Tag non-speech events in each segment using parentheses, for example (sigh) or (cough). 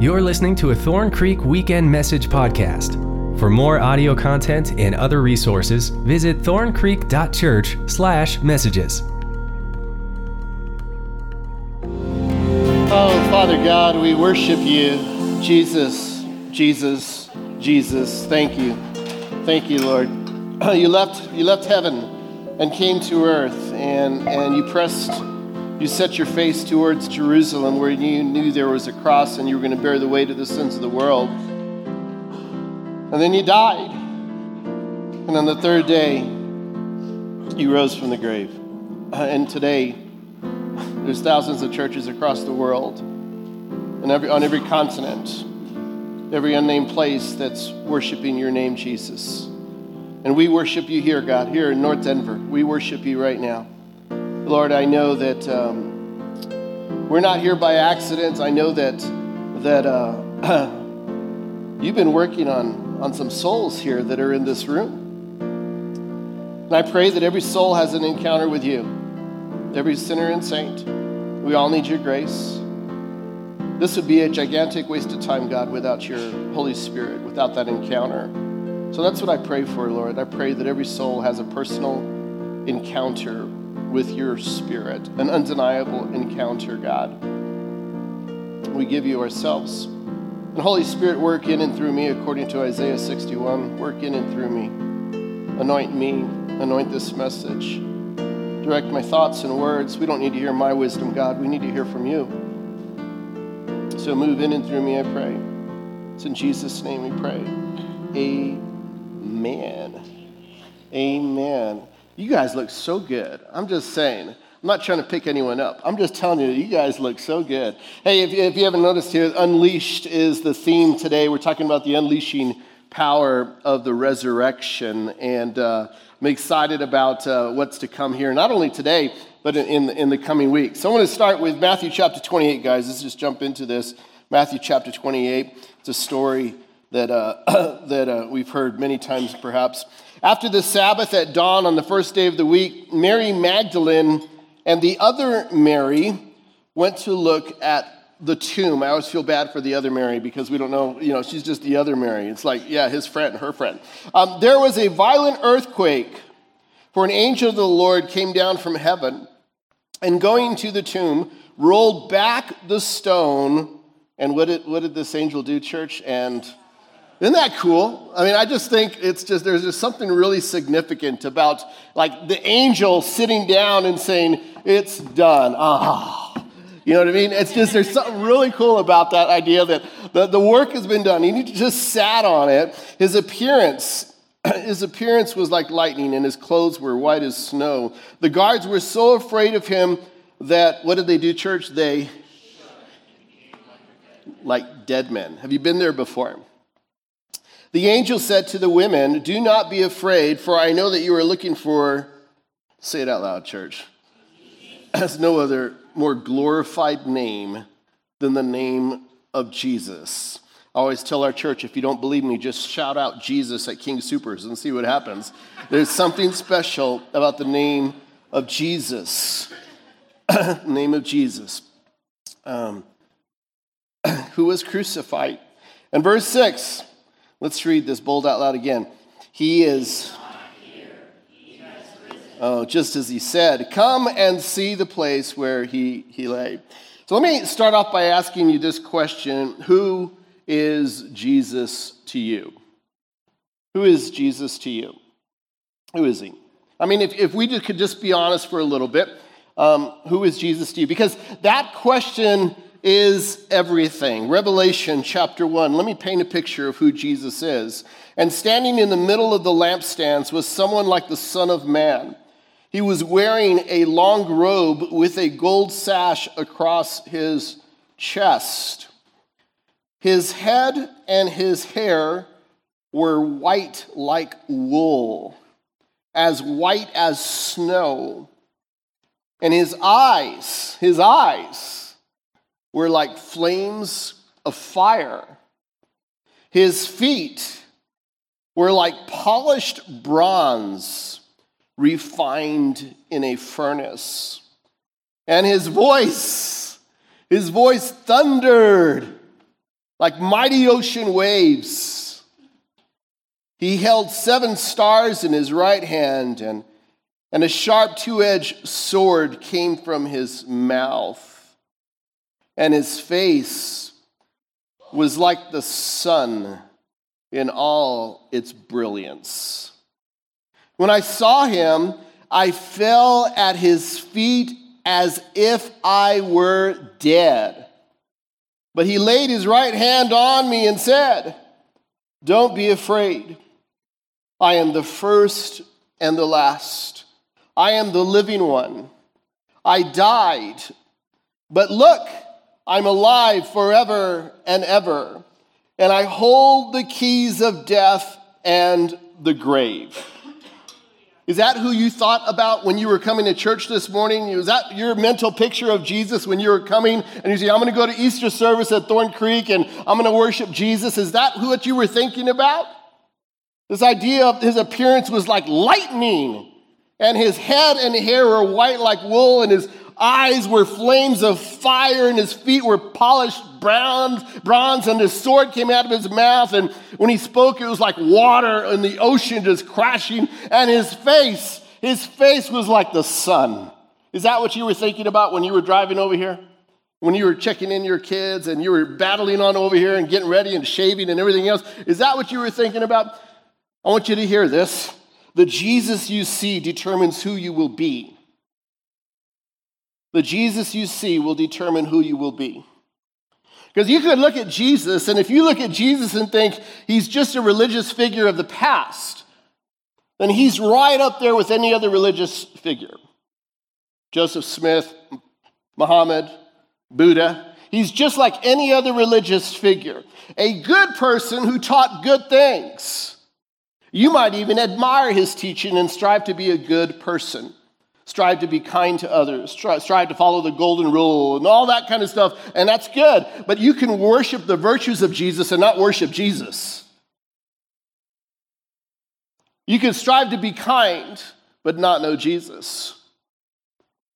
You're listening to a Thorn Creek Weekend Message podcast. For more audio content and other resources, visit thorncreek.church/messages. Oh, Father God, we worship you. Jesus, Jesus, Jesus. Thank you. Thank you, Lord. (clears throat) You left you left heaven and came to earth and and you pressed you set your face towards Jerusalem where you knew there was a cross and you were going to bear the weight of the sins of the world. And then you died. And on the third day, you rose from the grave. Uh, and today, there's thousands of churches across the world and every, on every continent, every unnamed place that's worshiping your name, Jesus. And we worship you here, God, here in North Denver. We worship you right now. Lord, I know that um, we're not here by accident. I know that, that uh, (clears throat) you've been working on, on some souls here that are in this room. And I pray that every soul has an encounter with you, every sinner and saint. We all need your grace. This would be a gigantic waste of time, God, without your Holy Spirit, without that encounter. So that's what I pray for, Lord. I pray that every soul has a personal encounter with your spirit, an undeniable encounter, God. We give you ourselves. And Holy Spirit, work in and through me according to Isaiah 61. Work in and through me. Anoint me, anoint this message. Direct my thoughts and words. We don't need to hear my wisdom, God. We need to hear from you. So move in and through me, I pray. It's in Jesus' name we pray. Amen. Amen. You guys look so good. I'm just saying. I'm not trying to pick anyone up. I'm just telling you, you guys look so good. Hey, if, if you haven't noticed here, Unleashed is the theme today. We're talking about the unleashing power of the resurrection. And uh, I'm excited about uh, what's to come here, not only today, but in, in, the coming weeks. So I want to start with Matthew chapter 28, guys. Let's just jump into this. Matthew chapter 28. It's a story that, uh, (coughs) that uh, we've heard many times, perhaps. After the Sabbath at dawn on the first day of the week, Mary Magdalene and the other Mary went to look at the tomb. I always feel bad for the other Mary because we don't know, you know, she's just the other Mary. It's like, yeah, his friend, her friend. Um, there was a violent earthquake, for an angel of the Lord came down from heaven and going to the tomb, rolled back the stone. And what did, what did this angel do, church? And isn't that cool? I mean, I just think it's just, there's just something really significant about like the angel sitting down and saying, It's done. Ah. You know what I mean? It's just, there's something really cool about that idea that the, the work has been done. He just sat on it. His appearance, (clears throat) his appearance was like lightning, and his clothes were white as snow. The guards were so afraid of him that, what did they do, church? They, like dead men. Have you been there before? The angel said to the women, Do not be afraid, for I know that you are looking for, say it out loud, church. (laughs) Has no other more glorified name than the name of Jesus. I always tell our church if you don't believe me, just shout out Jesus at King Soopers and see what happens. There's something special about the name of Jesus. (clears throat) name of Jesus. Um, (clears throat) who was crucified. And verse 6, let's read this bold out loud again. He is. Oh, just as he said, come and see the place where he, he lay. So let me start off by asking you this question Who is Jesus to you? Who is Jesus to you? Who is he? I mean, if, if we could just be honest for a little bit, um, who is Jesus to you? Because that question is everything. Revelation chapter 1. Let me paint a picture of who Jesus is. And standing in the middle of the lampstands was someone like the Son of Man. He was wearing a long robe with a gold sash across his chest. His head and his hair were white like wool, as white as snow. And his eyes, his eyes, were like flames of fire. His feet were like polished bronze refined in a furnace. And his voice, his voice thundered like mighty ocean waves. He held seven stars in his right hand, and, and a sharp two edged sword came from his mouth. And his face was like the sun in all its brilliance. When I saw him, I fell at his feet as if I were dead. But he laid his right hand on me and said, Don't be afraid. I am the first and the last. I am the living one. I died, but look, I'm alive forever and ever, and I hold the keys of death and the grave. Is that who you thought about when you were coming to church this morning? Is that your mental picture of Jesus when you were coming and you say, I'm going to go to Easter service at Thorn Creek and I'm going to worship Jesus? Is that what you were thinking about? This idea of his appearance was like lightning, and his head and hair were white like wool, and his eyes were flames of fire, and his feet were polished bronze, bronze, and his sword came out of his mouth. And when he spoke, it was like water in the ocean just crashing. And his face, his face was like the sun. Is that what you were thinking about when you were driving over here? When you were checking in your kids and you were battling on over here and getting ready and shaving and everything else? Is that what you were thinking about? I want you to hear this. The Jesus you see determines who you will be. The Jesus you see will determine who you will be. Because you could look at Jesus, and if you look at Jesus and think he's just a religious figure of the past, then he's right up there with any other religious figure. Joseph Smith, Muhammad, Buddha. He's just like any other religious figure. A good person who taught good things. You might even admire his teaching and strive to be a good person strive to be kind to others, strive to follow the golden rule, and all that kind of stuff. And that's good. But you can worship the virtues of Jesus and not worship Jesus. You can strive to be kind, but not know Jesus.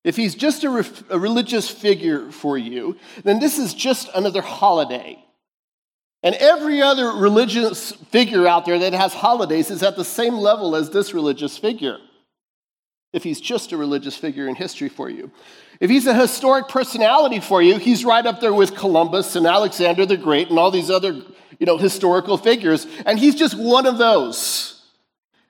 If he's just a, re- a religious figure for you, then this is just another holiday. And every other religious figure out there that has holidays is at the same level as this religious figure if he's just a religious figure in history for you. If he's a historic personality for you, he's right up there with Columbus and Alexander the Great and all these other, you know, historical figures, and he's just one of those.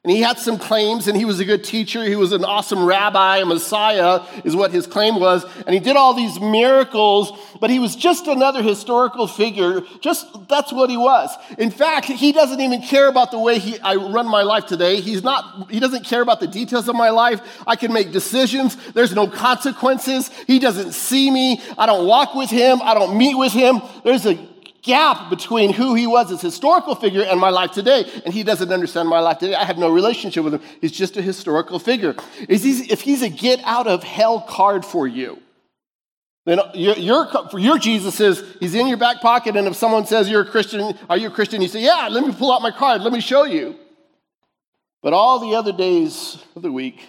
And he had some claims, and he was a good teacher. He was an awesome rabbi, a messiah, is what his claim was. And he did all these miracles, but he was just another historical figure. Just that's what he was. In fact, he doesn't even care about the way he, I run my life today. He's not, he doesn't care about the details of my life. I can make decisions, there's no consequences. He doesn't see me. I don't walk with him, I don't meet with him. There's a gap between who he was as historical figure and my life today. And he doesn't understand my life today. I have no relationship with him. He's just a historical figure. If he's a get out of hell card for you, then your, your, your Jesus is he's in your back pocket. And if someone says you're a Christian, are you a Christian? You say, yeah, let me pull out my card. Let me show you. But all the other days of the week,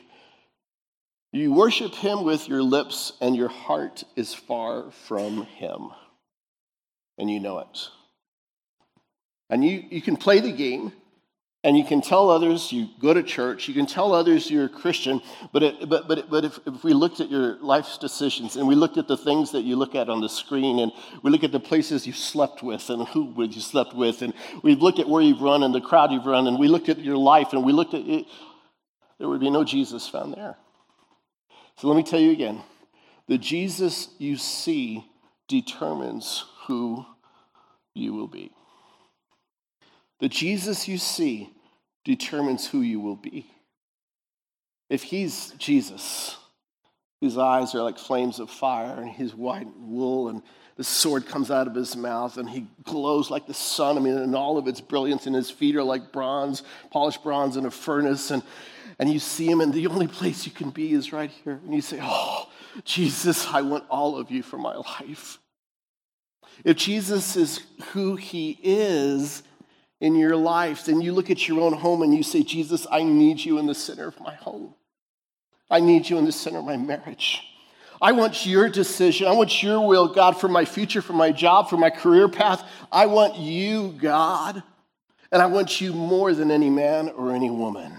you worship him with your lips and your heart is far from him and you know it. And you, you can play the game and you can tell others you go to church, you can tell others you're a Christian, but, it, but, but, but if, if we looked at your life's decisions and we looked at the things that you look at on the screen and we look at the places you slept with and who you slept with and we looked at where you've run and the crowd you've run and we looked at your life and we looked at it, there would be no Jesus found there. So let me tell you again the Jesus you see determines who you will be. The Jesus you see determines who you will be. If he's Jesus, his eyes are like flames of fire, and he's white wool, and the sword comes out of his mouth, and he glows like the sun. I mean, in all of its brilliance, and his feet are like bronze, polished bronze in a furnace, and, and you see him, and the only place you can be is right here. And you say, Oh, Jesus, I want all of you for my life. If Jesus is who he is in your life, then you look at your own home and you say, Jesus, I need you in the center of my home. I need you in the center of my marriage. I want your decision. I want your will, God, for my future, for my job, for my career path. I want you, God. And I want you more than any man or any woman.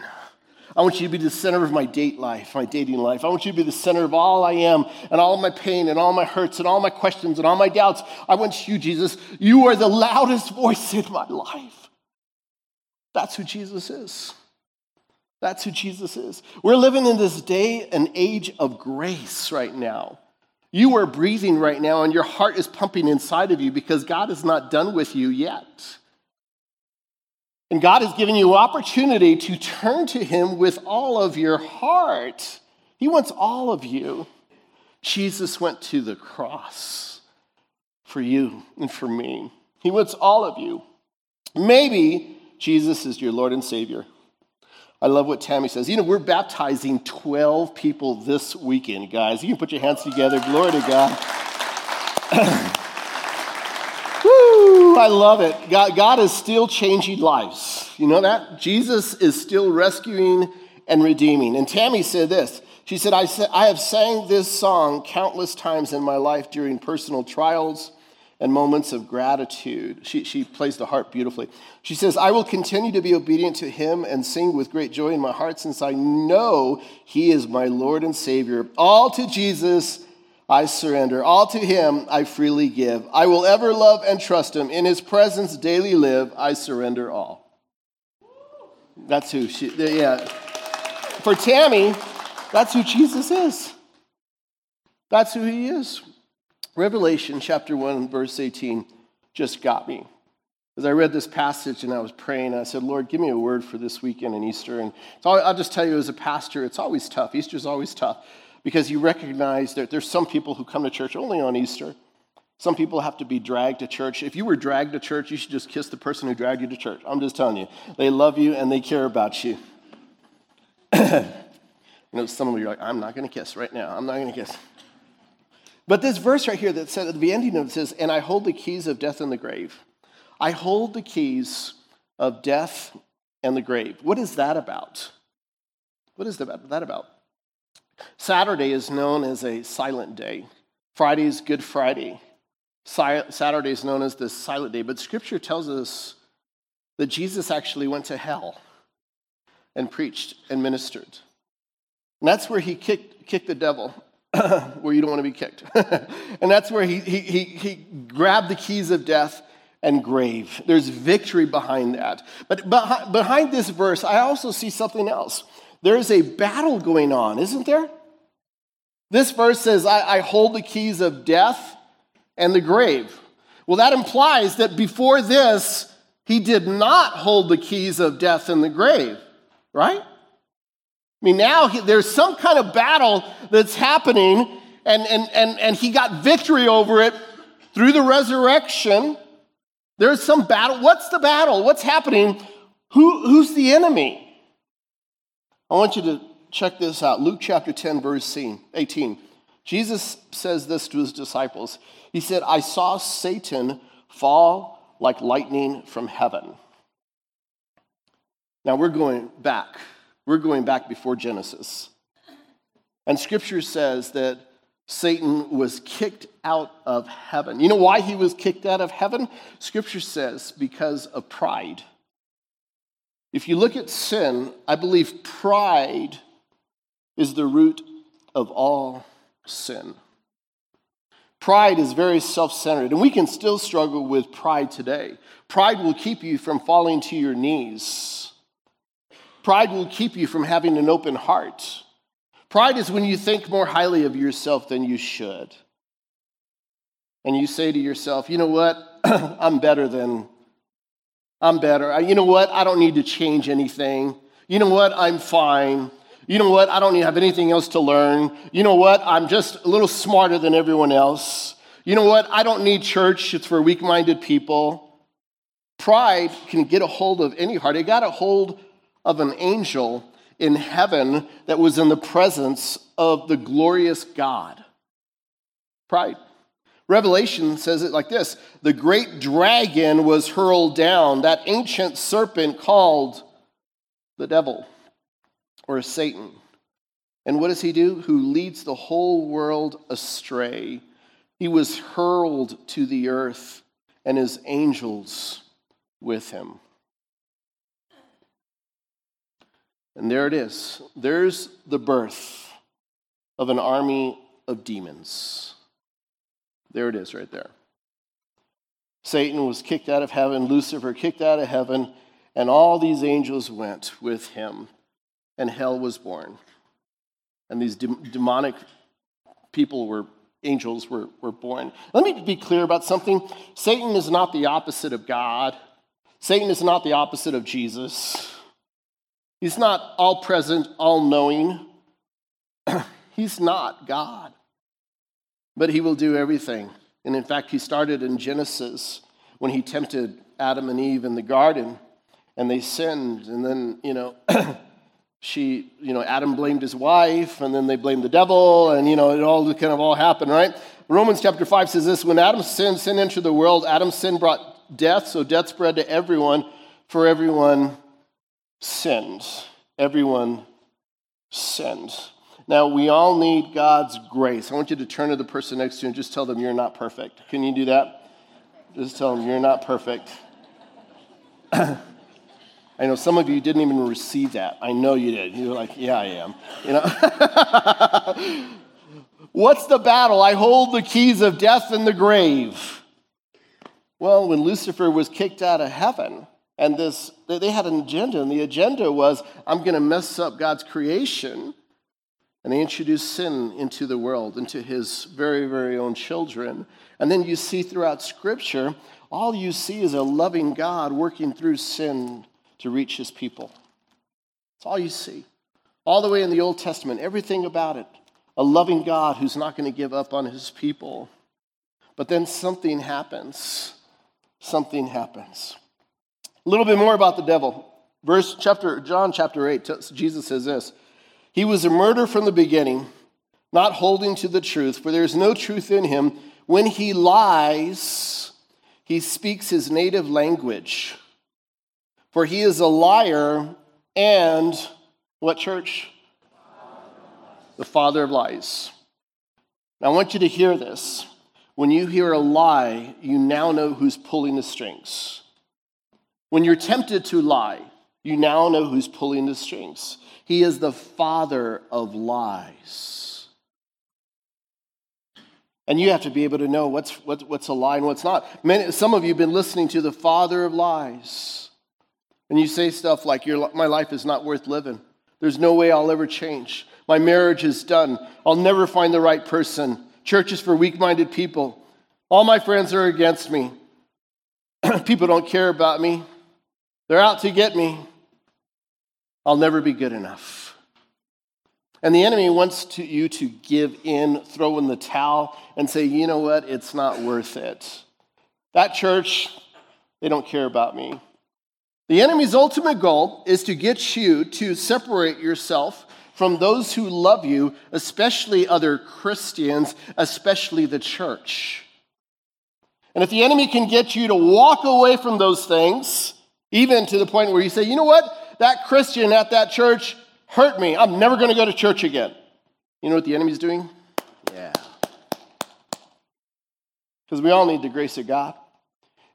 I want you to be the center of my date life, my dating life. I want you to be the center of all I am and all my pain and all my hurts and all my questions and all my doubts. I want you, Jesus. You are the loudest voice in my life. That's who Jesus is. That's who Jesus is. We're living in this day and age of grace right now. You are breathing right now, and your heart is pumping inside of you because God is not done with you yet. And God has given you opportunity to turn to Him with all of your heart. He wants all of you. Jesus went to the cross for you and for me. He wants all of you. Maybe Jesus is your Lord and Savior. I love what Tammy says. You know, we're baptizing 12 people this weekend, guys. You can put your hands together. Glory to God. (clears throat) Woo, I love it. God, God is still changing lives. You know that? Jesus is still rescuing and redeeming. And Tammy said this. She said, I, said, I have sang this song countless times in my life during personal trials and moments of gratitude. She, she plays the harp beautifully. She says, I will continue to be obedient to him and sing with great joy in my heart since I know he is my Lord and Savior. All to Jesus I surrender. All to him I freely give. I will ever love and trust him. In his presence daily live. I surrender all. That's who she, yeah. For Tammy, that's who Jesus is. That's who he is. Revelation chapter 1, verse 18 just got me. As I read this passage and I was praying, I said, Lord, give me a word for this weekend and Easter. And so I'll just tell you, as a pastor, it's always tough. Easter's always tough because you recognize that there's some people who come to church only on Easter. Some people have to be dragged to church. If you were dragged to church, you should just kiss the person who dragged you to church. I'm just telling you. They love you and they care about you. (coughs) you know, some of you are like, I'm not going to kiss right now. I'm not going to kiss. But this verse right here that said at the ending of it says, And I hold the keys of death and the grave. I hold the keys of death and the grave. What is that about? What is that about? Saturday is known as a silent day. Friday is Good Friday. Saturday is known as the silent day. But scripture tells us that Jesus actually went to hell and preached and ministered. And that's where he kicked, kicked the devil (coughs) where you don't want to be kicked. (laughs) and that's where he, he, he, he grabbed the keys of death and grave. There's victory behind that. But behind this verse, I also see something else. There's a battle going on, isn't there? This verse says, I, I hold the keys of death and the grave. Well, that implies that before this, he did not hold the keys of death and the grave, right? I mean, now he, there's some kind of battle that's happening, and, and, and, and he got victory over it through the resurrection. There's some battle. What's the battle? What's happening? Who, who's the enemy? I want you to check this out. Luke chapter 10, verse 18. Jesus says this to his disciples. He said, I saw Satan fall like lightning from heaven. Now we're going back we're going back before Genesis. And scripture says that Satan was kicked out of heaven. You know why he was kicked out of heaven? Scripture says because of pride. If you look at sin, I believe pride is the root of all sin. Pride is very self centered, and we can still struggle with pride today. Pride will keep you from falling to your knees. Pride will keep you from having an open heart. Pride is when you think more highly of yourself than you should. And you say to yourself, you know what? (clears throat) I'm better than, I'm better. You know what? I don't need to change anything. You know what? I'm fine. You know what? I don't have anything else to learn. You know what? I'm just a little smarter than everyone else. You know what? I don't need church. It's for weak minded people. Pride can get a hold of any heart. It got a hold of an angel in heaven that was in the presence of the glorious God. Pride. Revelation says it like this The great dragon was hurled down, that ancient serpent called the devil or Satan. And what does he do? Who leads the whole world astray. He was hurled to the earth, and his angels with him. And there it is. There's the birth of an army of demons. There it is, right there. Satan was kicked out of heaven, Lucifer kicked out of heaven, and all these angels went with him, and hell was born. And these de- demonic people were, angels were, were born. Let me be clear about something Satan is not the opposite of God, Satan is not the opposite of Jesus. He's not all present, all knowing. (clears throat) He's not God. But he will do everything. And in fact, he started in Genesis when he tempted Adam and Eve in the garden and they sinned. And then, you know, (clears throat) she, you know, Adam blamed his wife and then they blamed the devil and, you know, it all kind of all happened, right? Romans chapter 5 says this when Adam sinned, sin entered the world. Adam's sin brought death, so death spread to everyone, for everyone sinned. Everyone sinned. Now, we all need God's grace. I want you to turn to the person next to you and just tell them you're not perfect. Can you do that? Just tell them you're not perfect. (clears throat) I know some of you didn't even receive that. I know you did. You're like, yeah, I am. You know? (laughs) What's the battle? I hold the keys of death and the grave. Well, when Lucifer was kicked out of heaven, and this they had an agenda, and the agenda was, I'm going to mess up God's creation and they introduced sin into the world, into his very, very own children. And then you see throughout Scripture, all you see is a loving God working through sin to reach his people. That's all you see. All the way in the Old Testament, everything about it. A loving God who's not going to give up on his people. But then something happens. Something happens. A little bit more about the devil. Verse chapter John chapter 8, Jesus says this. He was a murderer from the beginning, not holding to the truth, for there is no truth in him. When he lies, he speaks his native language. For he is a liar and what church? The father of lies. Now I want you to hear this. When you hear a lie, you now know who's pulling the strings. When you're tempted to lie, you now know who's pulling the strings. He is the father of lies. And you have to be able to know what's, what, what's a lie and what's not. Many, some of you have been listening to the father of lies. And you say stuff like, Your, My life is not worth living. There's no way I'll ever change. My marriage is done. I'll never find the right person. Church is for weak minded people. All my friends are against me. (clears throat) people don't care about me. They're out to get me. I'll never be good enough. And the enemy wants to, you to give in, throw in the towel, and say, you know what, it's not worth it. That church, they don't care about me. The enemy's ultimate goal is to get you to separate yourself from those who love you, especially other Christians, especially the church. And if the enemy can get you to walk away from those things, even to the point where you say, you know what, that Christian at that church hurt me. I'm never going to go to church again. You know what the enemy's doing? Yeah. Because we all need the grace of God.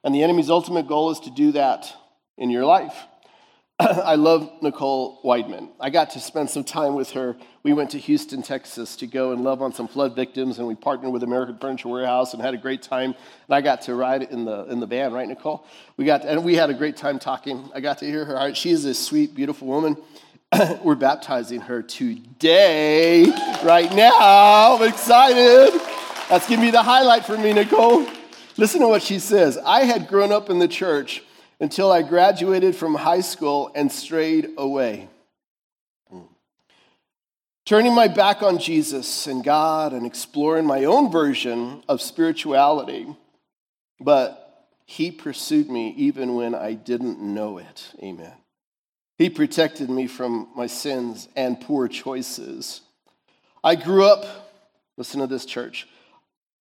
And the enemy's ultimate goal is to do that in your life. (clears throat) I love Nicole Weidman. I got to spend some time with her. We went to Houston, Texas to go and love on some flood victims, and we partnered with American Furniture Warehouse and had a great time. And I got to ride in the, in the van, right, Nicole? We got to, and we had a great time talking. I got to hear her. She is a sweet, beautiful woman. (clears throat) We're baptizing her today, right now. I'm excited. That's going to be the highlight for me, Nicole. Listen to what she says. I had grown up in the church until I graduated from high school and strayed away. Turning my back on Jesus and God and exploring my own version of spirituality, but He pursued me even when I didn't know it. Amen. He protected me from my sins and poor choices. I grew up, listen to this, church.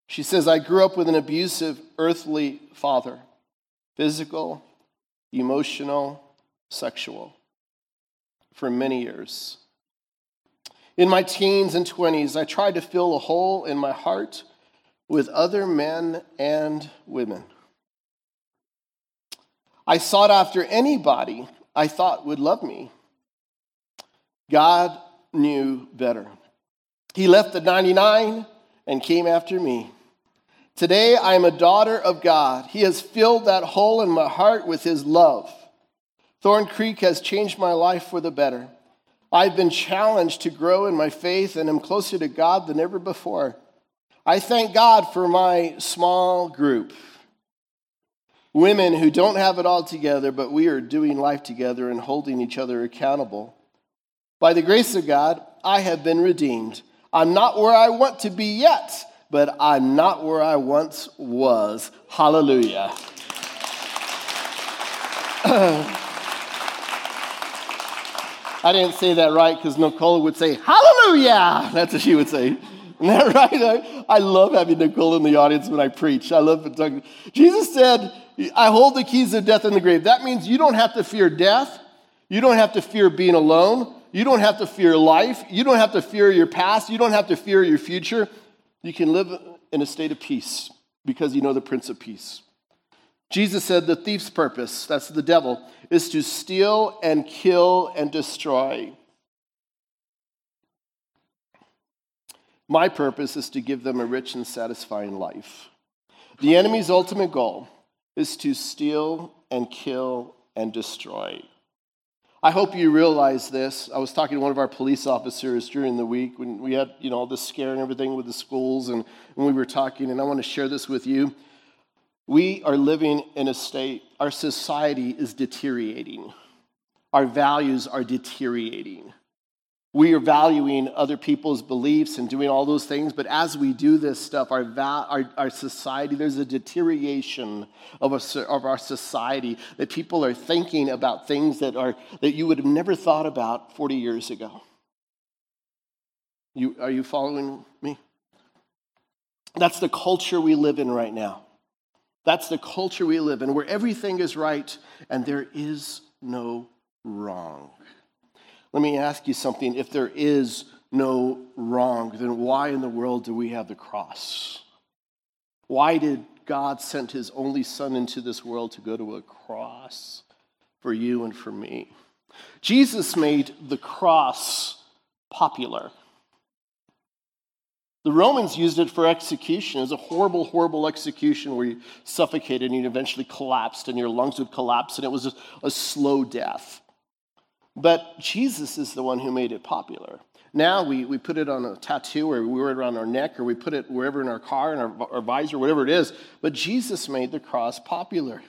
She says, I grew up with an abusive earthly father, physical, emotional, sexual for many years. In my teens and 20s, I tried to fill a hole in my heart with other men and women. I sought after anybody I thought would love me. God knew better. He left the 99 and came after me. Today I am a daughter of God. He has filled that hole in my heart with His love. Thorn Creek has changed my life for the better. I've been challenged to grow in my faith and am closer to God than ever before. I thank God for my small group. Women who don't have it all together, but we are doing life together and holding each other accountable. By the grace of God, I have been redeemed. I'm not where I want to be yet, but I'm not where I once was. Hallelujah. (clears throat) I didn't say that right because Nicole would say, Hallelujah! That's what she would say. (laughs) Isn't that right? I, I love having Nicole in the audience when I preach. I love it. Jesus said, I hold the keys of death and the grave. That means you don't have to fear death. You don't have to fear being alone. You don't have to fear life. You don't have to fear your past. You don't have to fear your future. You can live in a state of peace because you know the Prince of Peace. Jesus said the thief's purpose, that's the devil, is to steal and kill and destroy. My purpose is to give them a rich and satisfying life. The enemy's ultimate goal is to steal and kill and destroy. I hope you realize this. I was talking to one of our police officers during the week when we had, you know, all this scare and everything with the schools, and when we were talking, and I want to share this with you. We are living in a state, our society is deteriorating. Our values are deteriorating. We are valuing other people's beliefs and doing all those things, but as we do this stuff, our, va- our, our society, there's a deterioration of, a, of our society that people are thinking about things that, are, that you would have never thought about 40 years ago. You, are you following me? That's the culture we live in right now. That's the culture we live in, where everything is right and there is no wrong. Let me ask you something. If there is no wrong, then why in the world do we have the cross? Why did God send his only son into this world to go to a cross for you and for me? Jesus made the cross popular. The Romans used it for execution. It was a horrible, horrible execution where you suffocated and you eventually collapsed and your lungs would collapse and it was a, a slow death. But Jesus is the one who made it popular. Now we, we put it on a tattoo or we wear it around our neck or we put it wherever in our car, in our, our visor, whatever it is. But Jesus made the cross popular,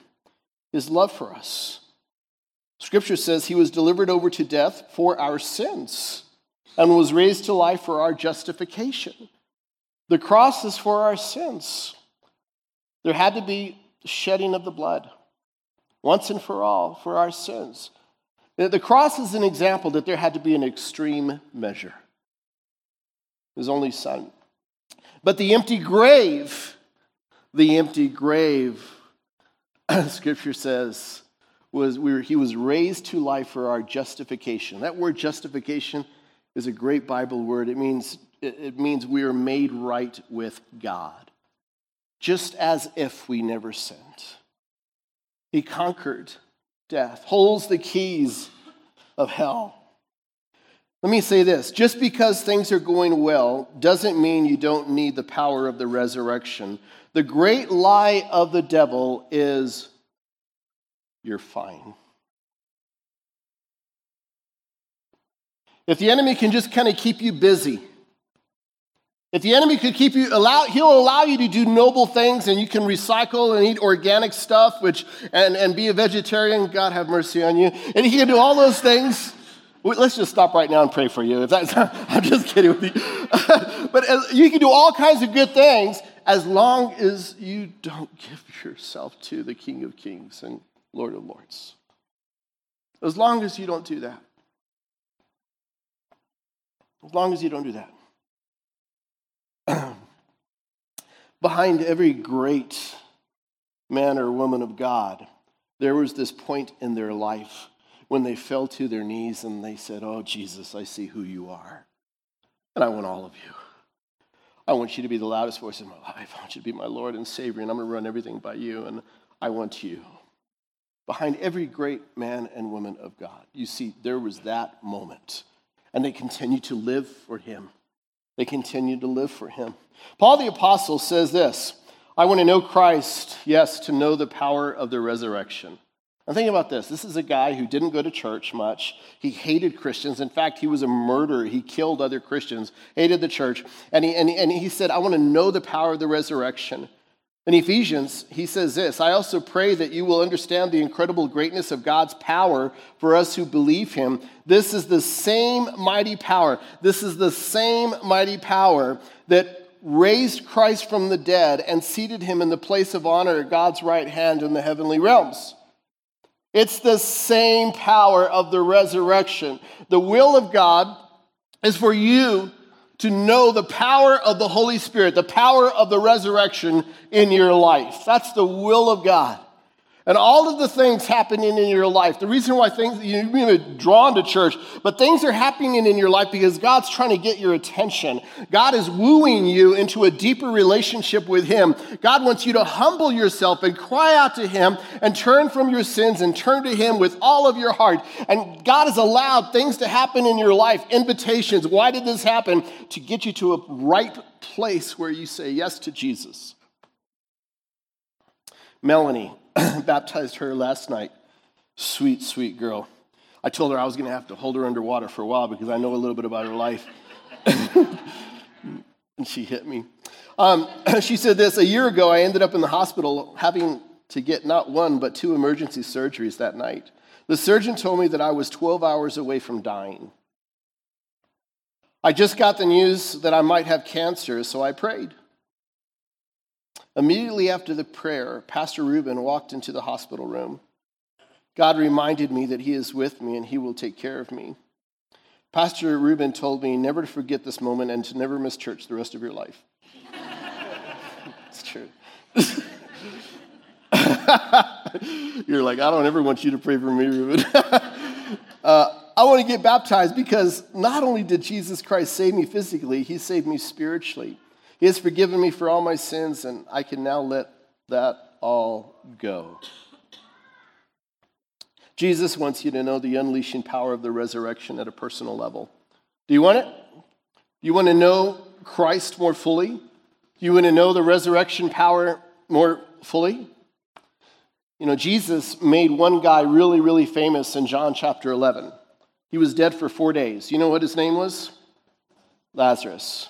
his love for us. Scripture says he was delivered over to death for our sins and was raised to life for our justification. The cross is for our sins. There had to be shedding of the blood once and for all for our sins. The cross is an example that there had to be an extreme measure. His only son. But the empty grave, the empty grave, (clears throat) scripture says, was we were, he was raised to life for our justification. That word justification is a great Bible word. It means, it means we are made right with God, just as if we never sinned. He conquered death, holds the keys of hell. Let me say this just because things are going well doesn't mean you don't need the power of the resurrection. The great lie of the devil is you're fine. If the enemy can just kind of keep you busy, if the enemy could keep you, allow, he'll allow you to do noble things and you can recycle and eat organic stuff, which, and, and be a vegetarian, God have mercy on you. And he can do all those things. Let's just stop right now and pray for you. If that's, (laughs) I'm just kidding with you. (laughs) but as, you can do all kinds of good things as long as you don't give yourself to the King of Kings and Lord of Lords. As long as you don't do that. As long as you don't do that. (clears throat) Behind every great man or woman of God, there was this point in their life when they fell to their knees and they said, Oh, Jesus, I see who you are. And I want all of you. I want you to be the loudest voice in my life. I want you to be my Lord and Savior, and I'm going to run everything by you. And I want you. Behind every great man and woman of God, you see, there was that moment. And they continue to live for Him. They continue to live for Him. Paul the Apostle says this I want to know Christ, yes, to know the power of the resurrection. Now, think about this. This is a guy who didn't go to church much. He hated Christians. In fact, he was a murderer. He killed other Christians, hated the church. And he, and, he, and he said, I want to know the power of the resurrection. In Ephesians, he says this I also pray that you will understand the incredible greatness of God's power for us who believe him. This is the same mighty power. This is the same mighty power that raised Christ from the dead and seated him in the place of honor at God's right hand in the heavenly realms. It's the same power of the resurrection. The will of God is for you to know the power of the Holy Spirit, the power of the resurrection in your life. That's the will of God. And all of the things happening in your life, the reason why things, you've been drawn to church, but things are happening in your life because God's trying to get your attention. God is wooing you into a deeper relationship with Him. God wants you to humble yourself and cry out to Him and turn from your sins and turn to Him with all of your heart. And God has allowed things to happen in your life, invitations. Why did this happen? To get you to a right place where you say yes to Jesus. Melanie, (clears throat) baptized her last night. Sweet, sweet girl. I told her I was going to have to hold her underwater for a while because I know a little bit about her life. (laughs) and she hit me. Um, (clears throat) she said this A year ago, I ended up in the hospital having to get not one, but two emergency surgeries that night. The surgeon told me that I was 12 hours away from dying. I just got the news that I might have cancer, so I prayed. Immediately after the prayer, Pastor Ruben walked into the hospital room. God reminded me that He is with me and He will take care of me. Pastor Ruben told me never to forget this moment and to never miss church the rest of your life. (laughs) it's true. (laughs) You're like, I don't ever want you to pray for me, Ruben. (laughs) uh, I want to get baptized because not only did Jesus Christ save me physically, He saved me spiritually. He has forgiven me for all my sins, and I can now let that all go. Jesus wants you to know the unleashing power of the resurrection at a personal level. Do you want it? You want to know Christ more fully? You want to know the resurrection power more fully? You know, Jesus made one guy really, really famous in John chapter 11. He was dead for four days. You know what his name was? Lazarus.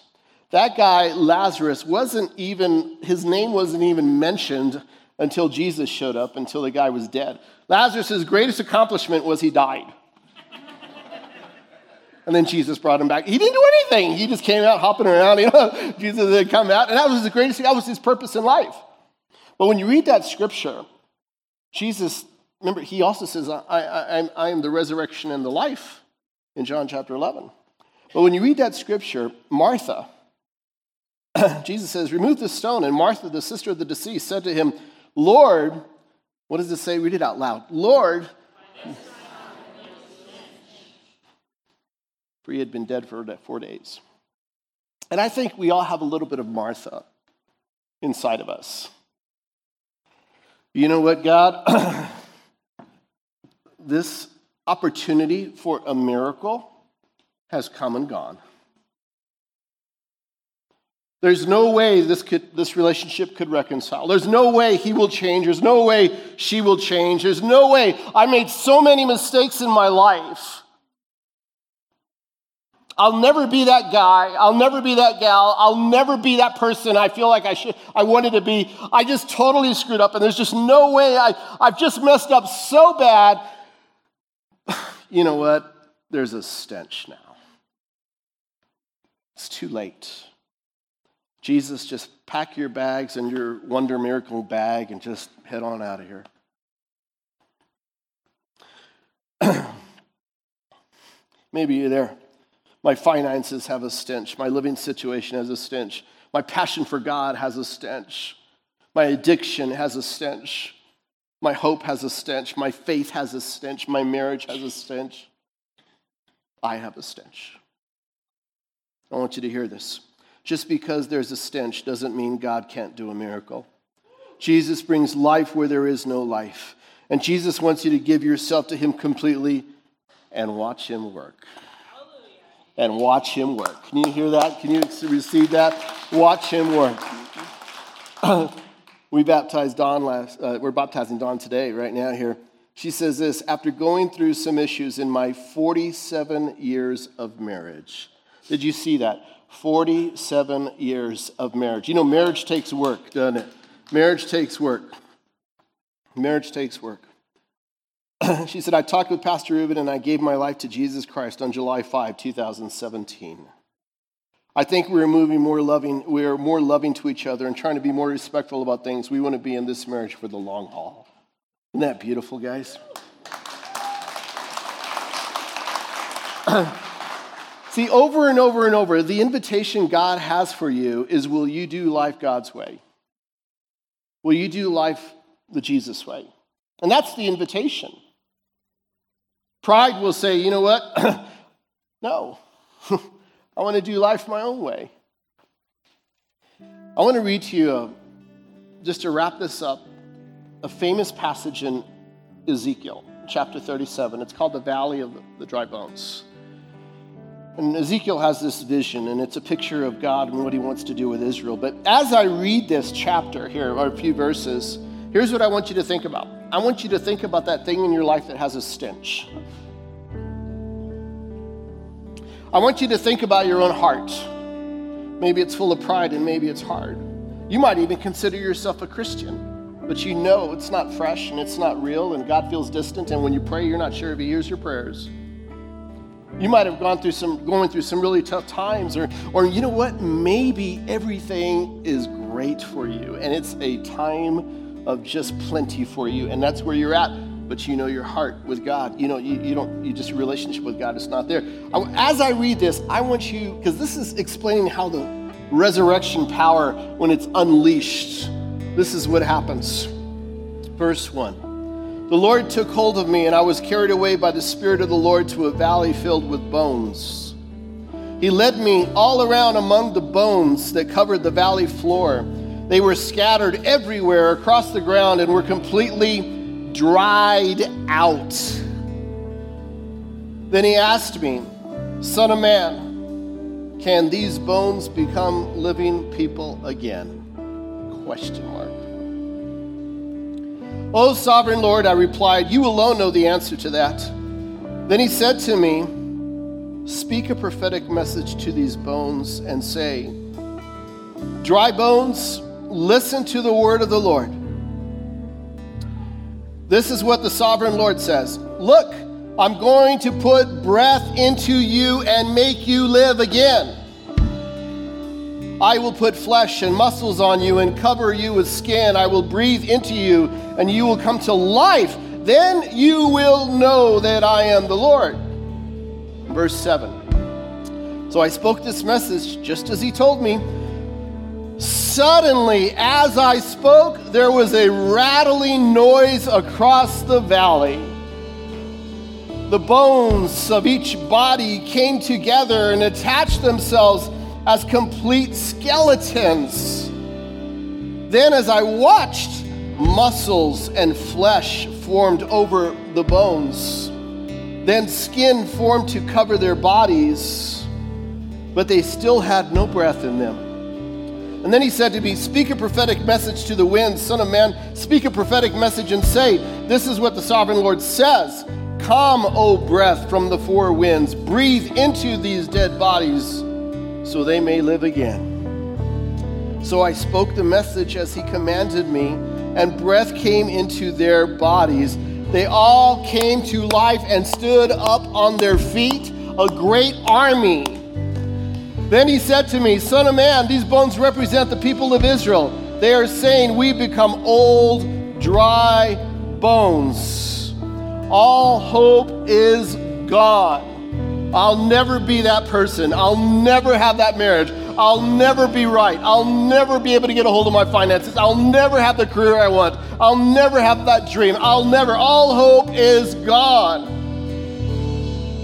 That guy, Lazarus, wasn't even, his name wasn't even mentioned until Jesus showed up, until the guy was dead. Lazarus' greatest accomplishment was he died. and then Jesus brought him back. He didn't do anything. He just came out hopping around. You know, (laughs) Jesus had come out, and that was the greatest. That was his purpose in life. But when you read that scripture, Jesus, remember, he also says, I, I, I am the resurrection and the life in John chapter 11. But when you read that scripture, Martha, (clears throat) Jesus says, Remove the stone. And Martha, the sister of the deceased, said to him, Lord, what does it say? Read it out loud. Lord, (laughs) for he had been dead for four days. And I think we all have a little bit of Martha inside of us. You know what, God? (clears throat) this opportunity for a miracle has come and gone. There's no way this, could, this relationship could reconcile. There's no way he will change. There's no way she will change. There's no way. I made so many mistakes in my life. I'll never be that guy. I'll never be that gal. I'll never be that person I feel like I should I wanted to be. I just totally screwed up and there's just no way I I've just messed up so bad. (sighs) You know what? There's a stench now. It's too late. Jesus, just pack your bags and your wonder miracle bag and just head on out of here. (clears throat) Maybe you're there. My finances have a stench. My living situation has a stench. My passion for God has a stench. My addiction has a stench. My hope has a stench. My faith has a stench. My marriage has a stench. I have a stench. I want you to hear this. Just because there's a stench doesn't mean God can't do a miracle. Jesus brings life where there is no life. And Jesus wants you to give yourself to Him completely and watch Him work. And watch Him work. Can you hear that? Can you receive that? Watch Him work. (clears throat) we baptized Dawn last, uh, we're baptizing Dawn today, right now here. She says this after going through some issues in my 47 years of marriage. Did you see that? 47 years of marriage. You know, marriage takes work, doesn't it? Marriage takes work. Marriage takes work. (clears throat) she said, I talked with Pastor Ruben and I gave my life to Jesus Christ on July 5, 2017. I think we're moving more loving, we are more loving to each other and trying to be more respectful about things. We want to be in this marriage for the long haul. Isn't that beautiful, guys? (clears throat) See, over and over and over, the invitation God has for you is will you do life God's way? Will you do life the Jesus way? And that's the invitation. Pride will say, you know what? (clears throat) no, (laughs) I want to do life my own way. I want to read to you, a, just to wrap this up, a famous passage in Ezekiel, chapter 37. It's called the Valley of the Dry Bones. And Ezekiel has this vision, and it's a picture of God and what he wants to do with Israel. But as I read this chapter here, or a few verses, here's what I want you to think about. I want you to think about that thing in your life that has a stench. I want you to think about your own heart. Maybe it's full of pride and maybe it's hard. You might even consider yourself a Christian, but you know it's not fresh and it's not real, and God feels distant, and when you pray, you're not sure if He hears your prayers. You might have gone through some, going through some really tough times, or, or you know what? Maybe everything is great for you, and it's a time of just plenty for you, and that's where you're at. But you know your heart with God. You know, you, you don't, you just relationship with God is not there. As I read this, I want you, because this is explaining how the resurrection power, when it's unleashed, this is what happens. Verse 1. The Lord took hold of me, and I was carried away by the Spirit of the Lord to a valley filled with bones. He led me all around among the bones that covered the valley floor. They were scattered everywhere across the ground and were completely dried out. Then he asked me, Son of man, can these bones become living people again? Question mark. O sovereign Lord, I replied, you alone know the answer to that. Then he said to me, Speak a prophetic message to these bones and say, Dry bones, listen to the word of the Lord. This is what the sovereign Lord says Look, I'm going to put breath into you and make you live again. I will put flesh and muscles on you and cover you with skin. I will breathe into you and you will come to life. Then you will know that I am the Lord. Verse 7. So I spoke this message just as he told me. Suddenly, as I spoke, there was a rattling noise across the valley. The bones of each body came together and attached themselves as complete skeletons. Then, as I watched, muscles and flesh formed over the bones. Then skin formed to cover their bodies, but they still had no breath in them. And then he said to me, Speak a prophetic message to the winds, Son of man, speak a prophetic message and say, This is what the sovereign Lord says Come, O breath from the four winds, breathe into these dead bodies so they may live again. So I spoke the message as he commanded me, and breath came into their bodies. They all came to life and stood up on their feet, a great army. Then he said to me, Son of man, these bones represent the people of Israel. They are saying, We become old, dry bones. All hope is gone. I'll never be that person. I'll never have that marriage. I'll never be right. I'll never be able to get a hold of my finances. I'll never have the career I want. I'll never have that dream. I'll never. All hope is gone.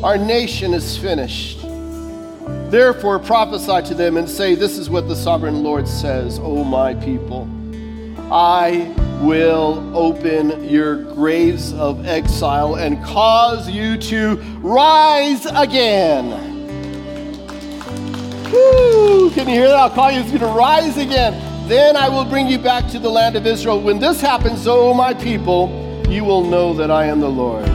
Our nation is finished. Therefore prophesy to them and say, This is what the sovereign Lord says, O my people. I will open your graves of exile and cause you to rise again. Woo! Can you hear that? I'll call you to rise again. Then I will bring you back to the land of Israel. When this happens, O my people, you will know that I am the Lord.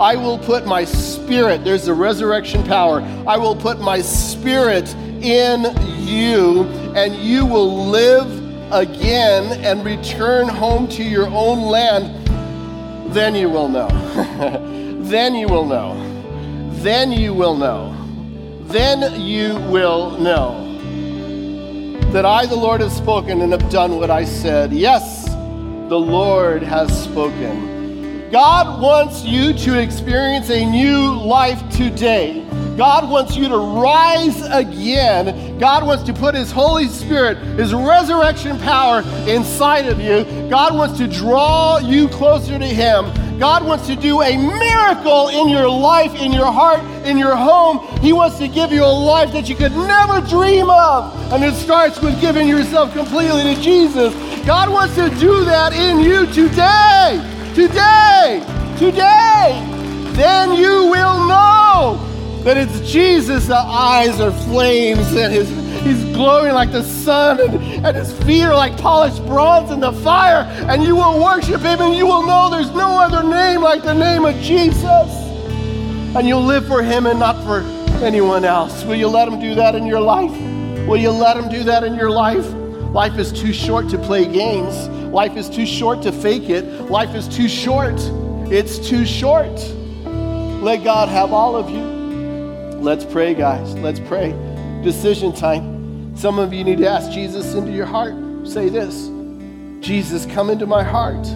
I will put my spirit, there's the resurrection power. I will put my spirit in you, and you will live again and return home to your own land. Then you will know. (laughs) then you will know. Then you will know. Then you will know that I, the Lord, have spoken and have done what I said. Yes, the Lord has spoken. God wants you to experience a new life today. God wants you to rise again. God wants to put His Holy Spirit, His resurrection power inside of you. God wants to draw you closer to Him. God wants to do a miracle in your life, in your heart, in your home. He wants to give you a life that you could never dream of. And it starts with giving yourself completely to Jesus. God wants to do that in you today today, today, then you will know that it's Jesus. The eyes are flames and his, he's glowing like the sun and, and his feet are like polished bronze in the fire. And you will worship him and you will know there's no other name like the name of Jesus. And you'll live for him and not for anyone else. Will you let him do that in your life? Will you let him do that in your life? Life is too short to play games. Life is too short to fake it. Life is too short. It's too short. Let God have all of you. Let's pray, guys. Let's pray. Decision time. Some of you need to ask Jesus into your heart. Say this Jesus, come into my heart.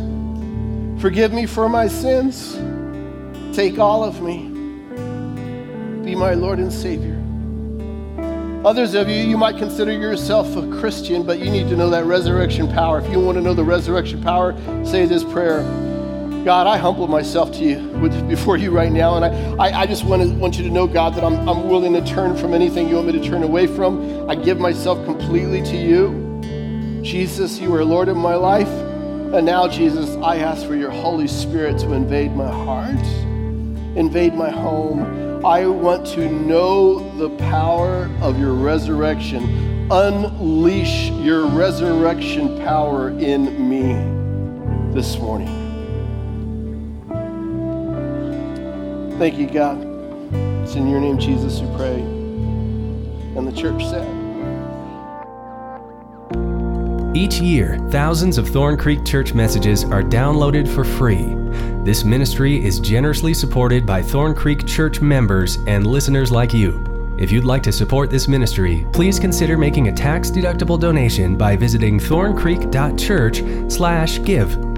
Forgive me for my sins. Take all of me. Be my Lord and Savior. Others of you, you might consider yourself a Christian, but you need to know that resurrection power. If you want to know the resurrection power, say this prayer God, I humble myself to you with, before you right now. And I, I, I just want, to, want you to know, God, that I'm, I'm willing to turn from anything you want me to turn away from. I give myself completely to you. Jesus, you are Lord of my life. And now, Jesus, I ask for your Holy Spirit to invade my heart, invade my home I want to know the power of your resurrection. Unleash your resurrection power in me this morning. Thank you, God. It's in your name, Jesus, we pray. And the church said, Each year, thousands of Thorn Creek Church messages are downloaded for free. This ministry is generously supported by Thorn Creek Church members and listeners like you. If you'd like to support this ministry, please consider making a tax-deductible donation by visiting thorncreek.church/give.